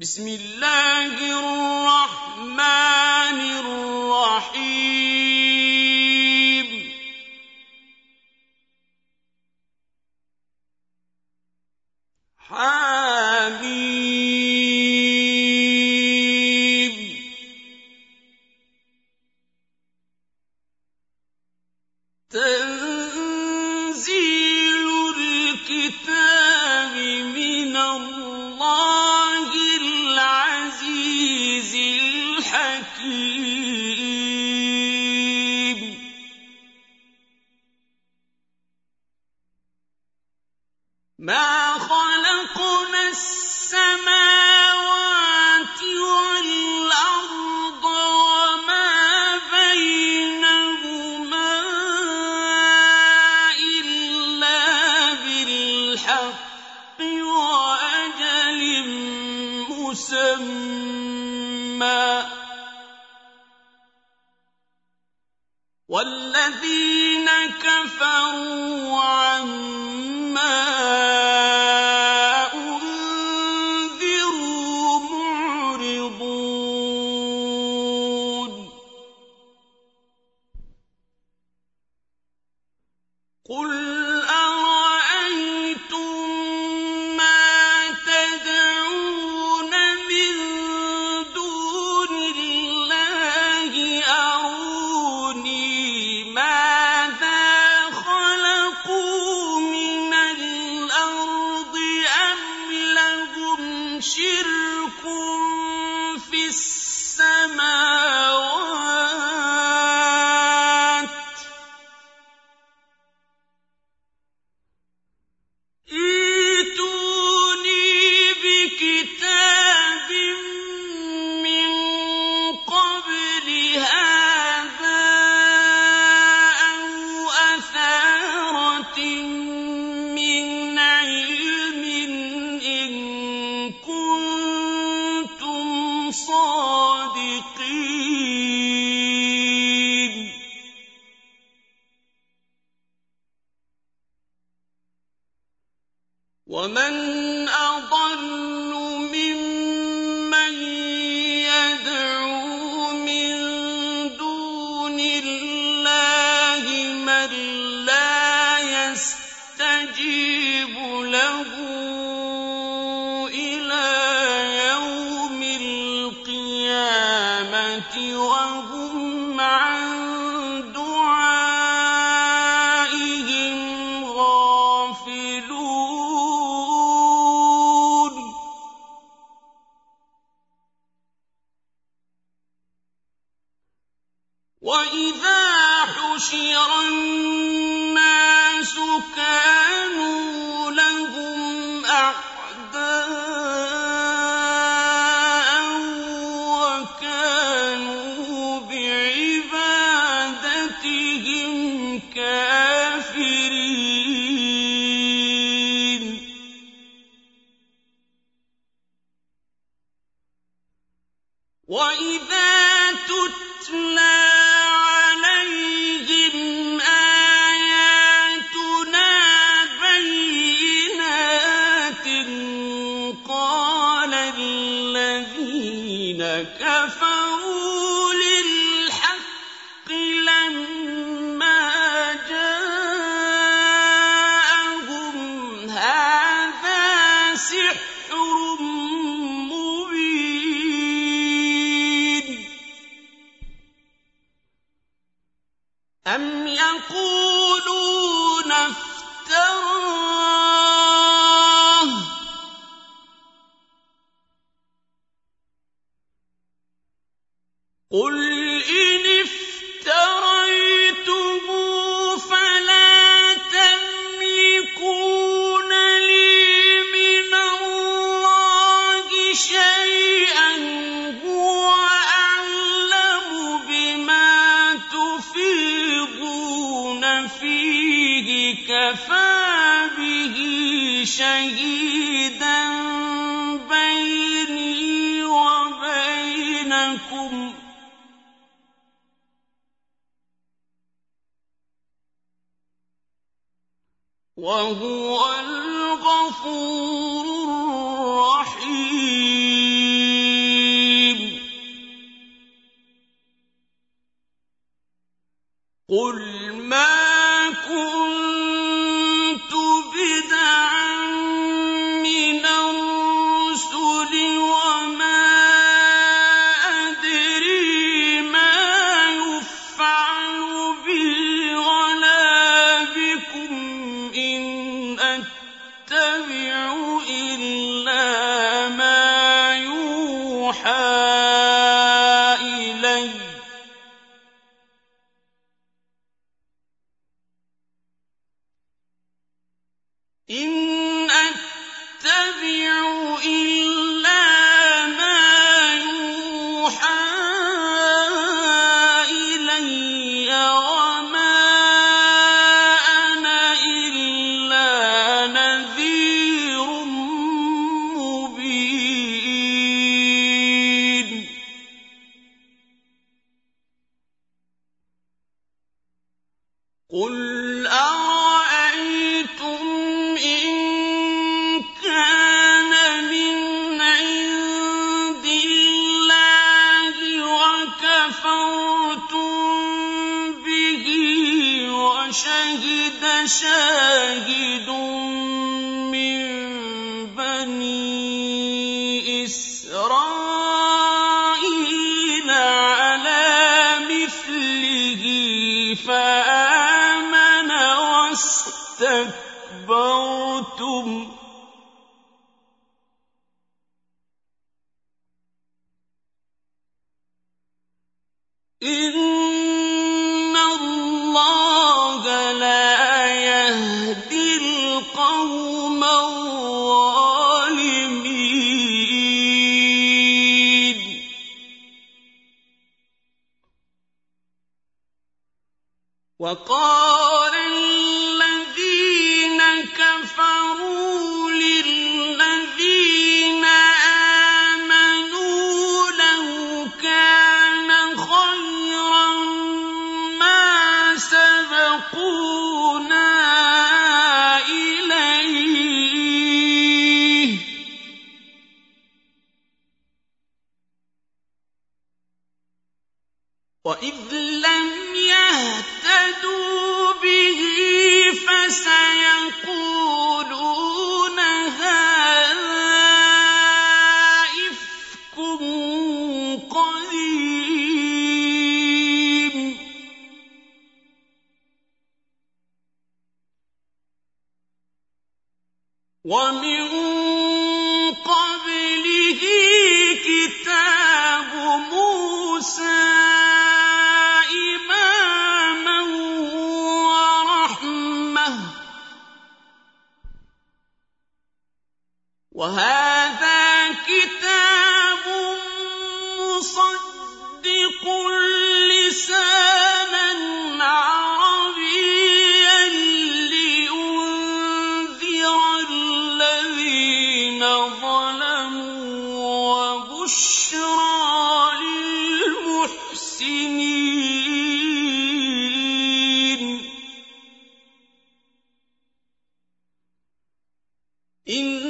بسم الله الرحمن مسمى. والذين كفروا وهو الغفور الرحيم. قل إِنَّ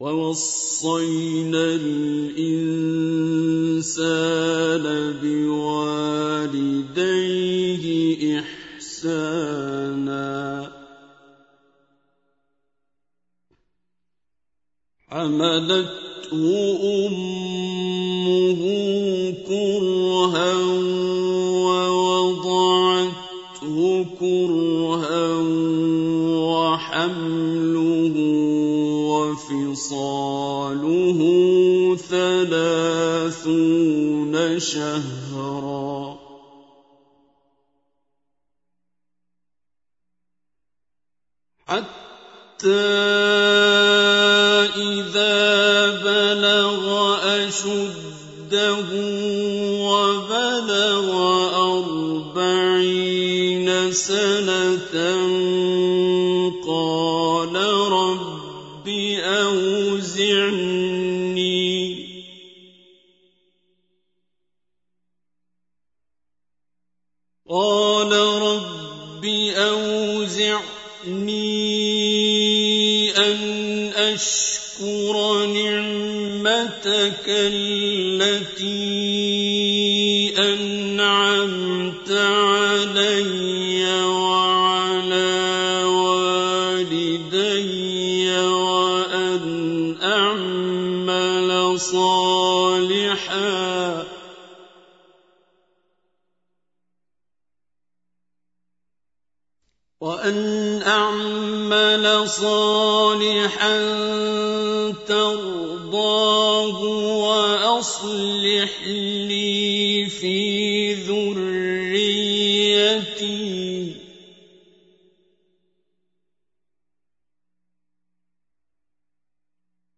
وَوَصَّيْنَا الْإِنسَانَ بِوَالِدَيْهِ إِحْسَانًا ۖ حَمَلَتْهُ فَصَالُهُ ثَلَاثُونَ شَهْرًا. حَتَّى إِذَا بَلَغَ أَشُدَّهُ وَبَلَغَ أَرْبَعِينَ سَنَةً قَالَ رب أوزعني قال رب أوزعني أن أشكر نعمتك التي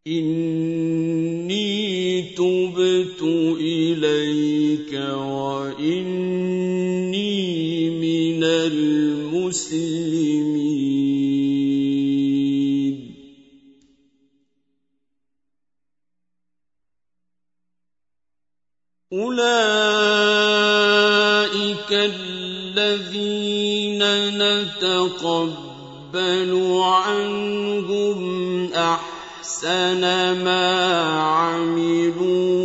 إني تبت إليك وإني من المسلمين. أولئك الذين نتقبل عنهم أحسن ما عملوا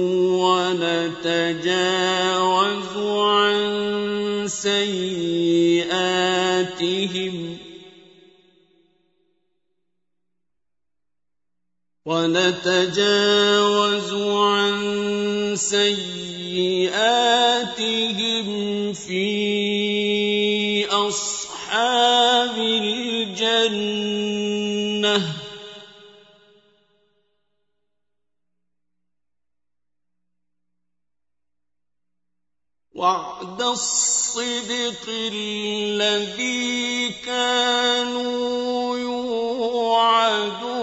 ونتجاوز عن سيئاتهم ونتجاوز عن سيئاتهم في أصحاب الجنة الصدق الذي كانوا يوعدون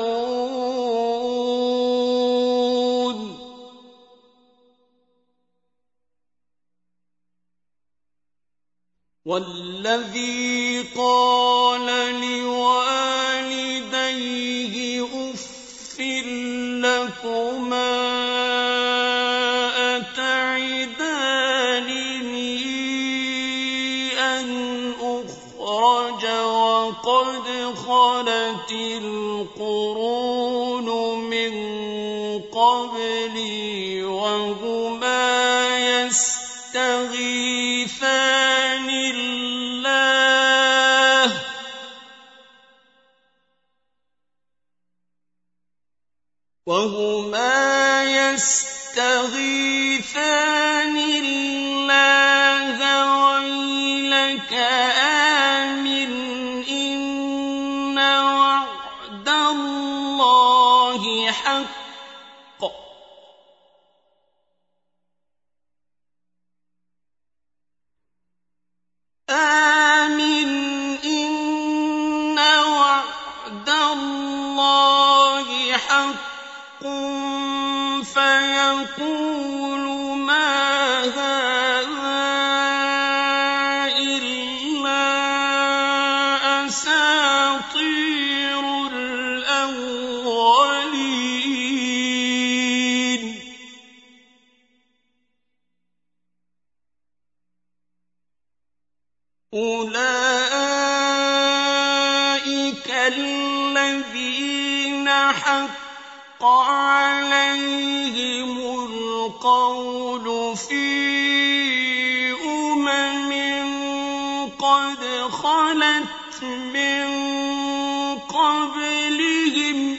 القرون من قبلي وهما يستغيثان. أولئك الذين حق عليهم القول في أمم قد خلت من قبلهم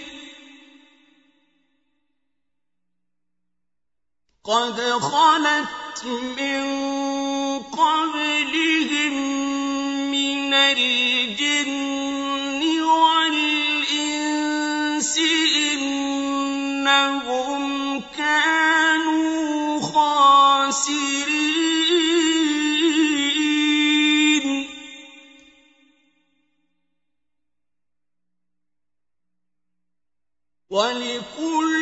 قد خلت من قبلهم مِنَ الْجِنِّ وَالْإِنسِ إِنَّهُمْ كَانُوا خَاسِرِينَ. وَلِكُلٍّ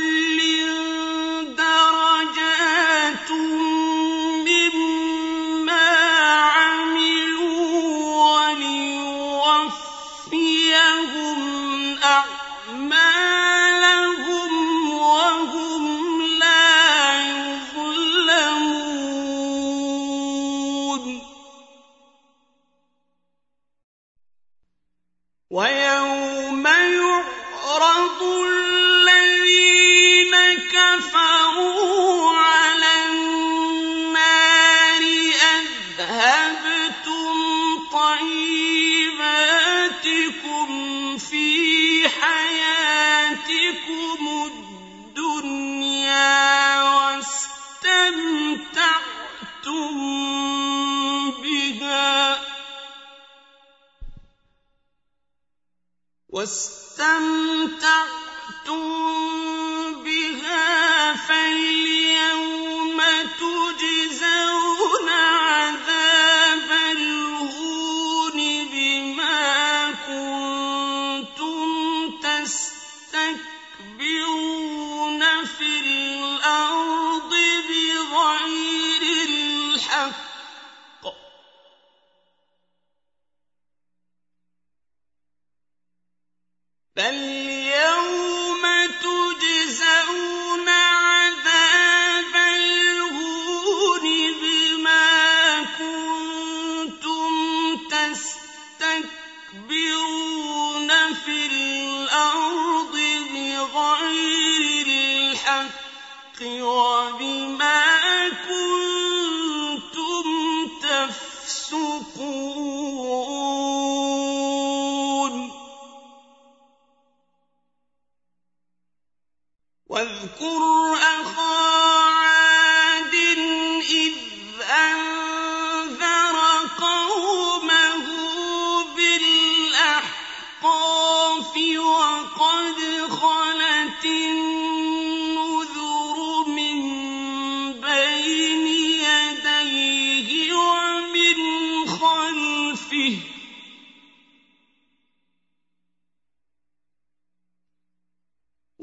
واذكر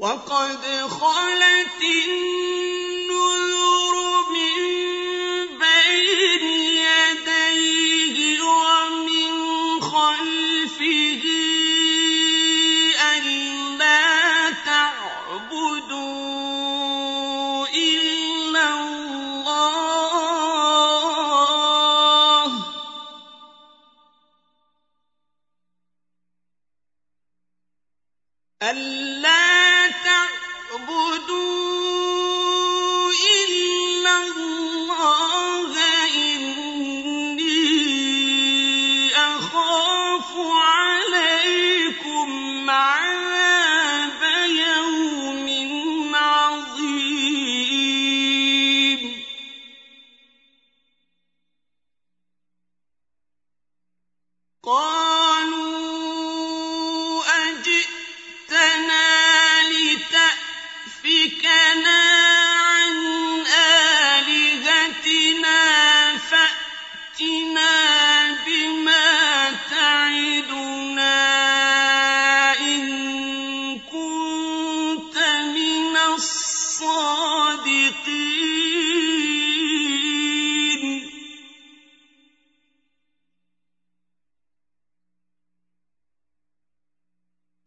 وقد خلت النذر من بين يديه ومن خلفه ألا تعبدوا إلا الله ألا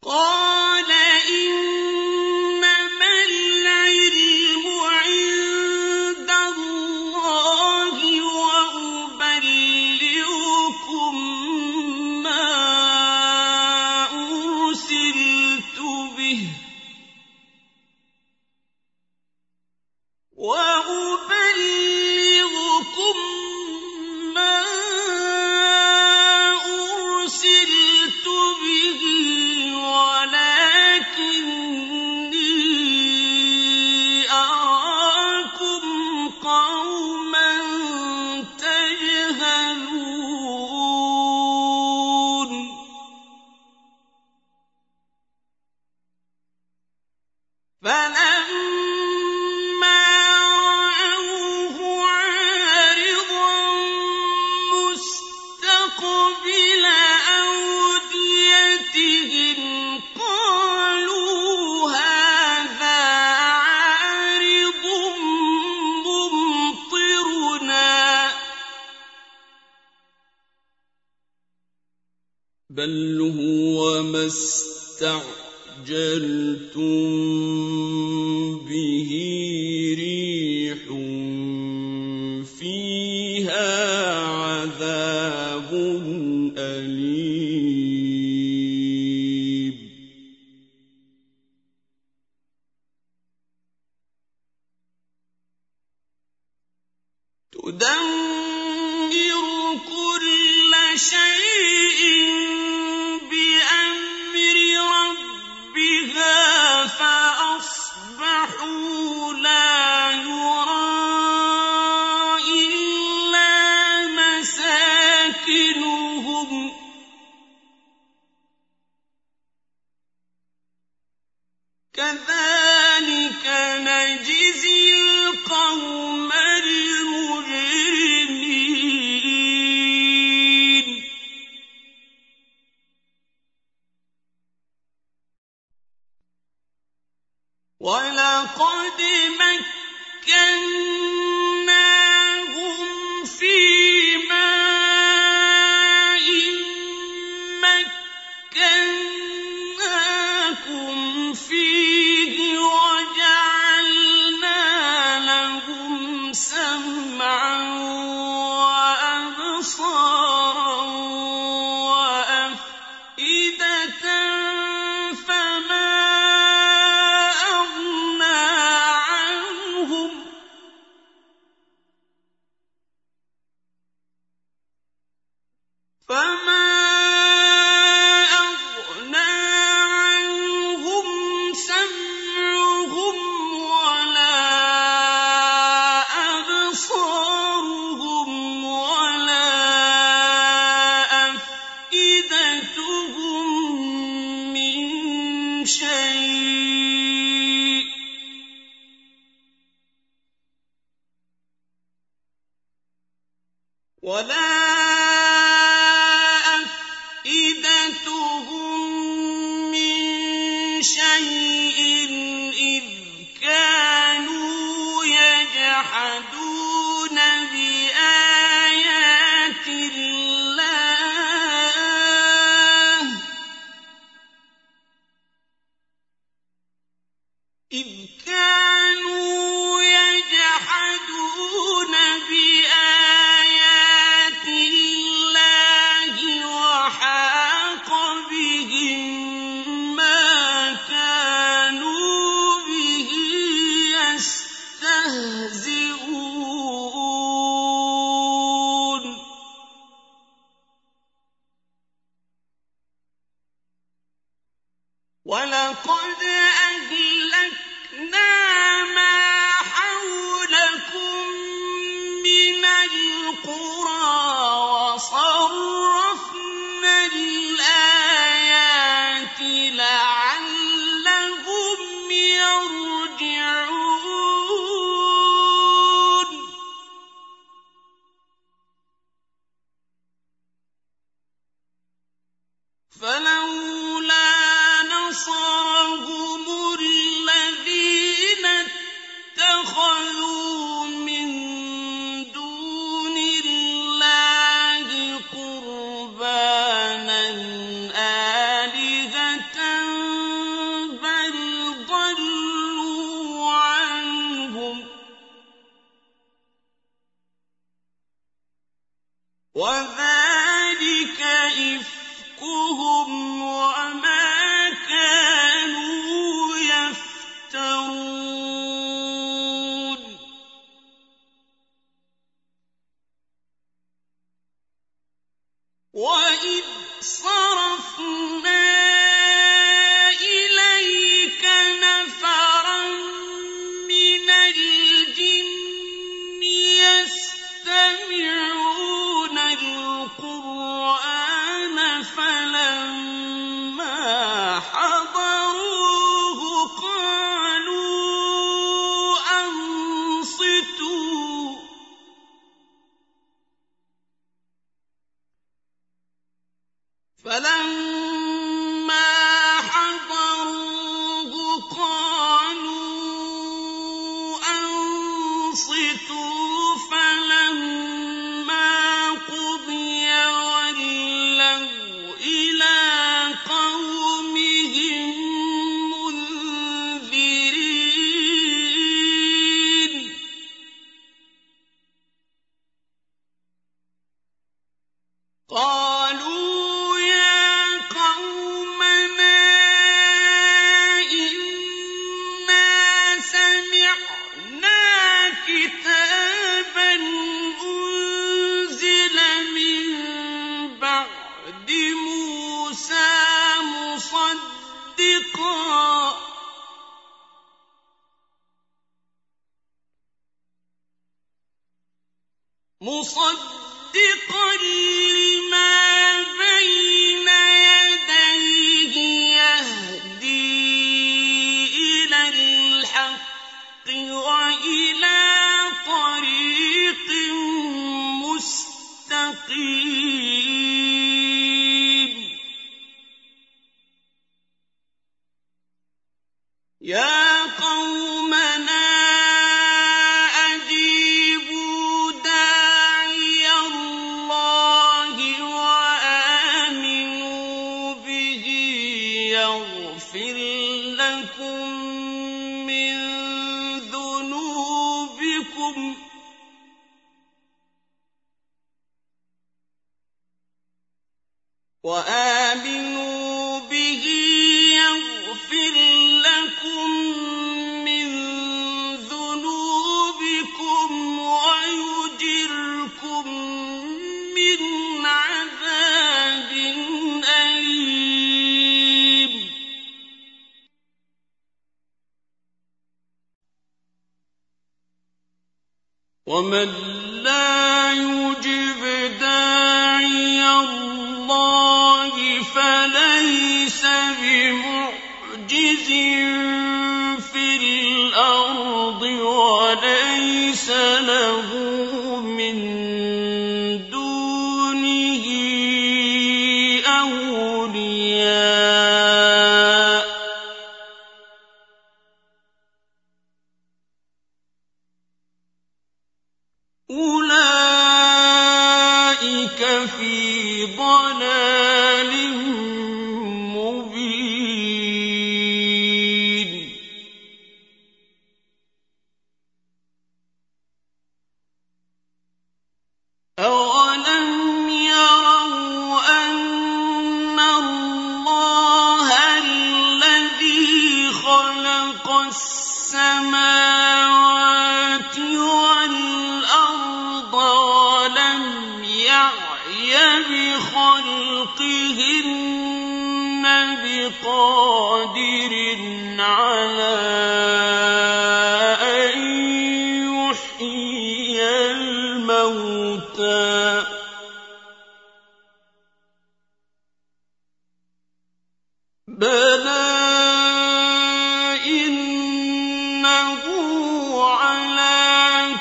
قال إذ كانوا مصدق وآمنوا به يغفر لكم من ذنوبكم ويجركم من عذاب أليم. ومن لا يجب في الأرض وليس له من دونه أولياء.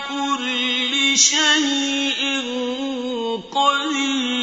كُلِّ شَيْءٍ قَدِيرٌ.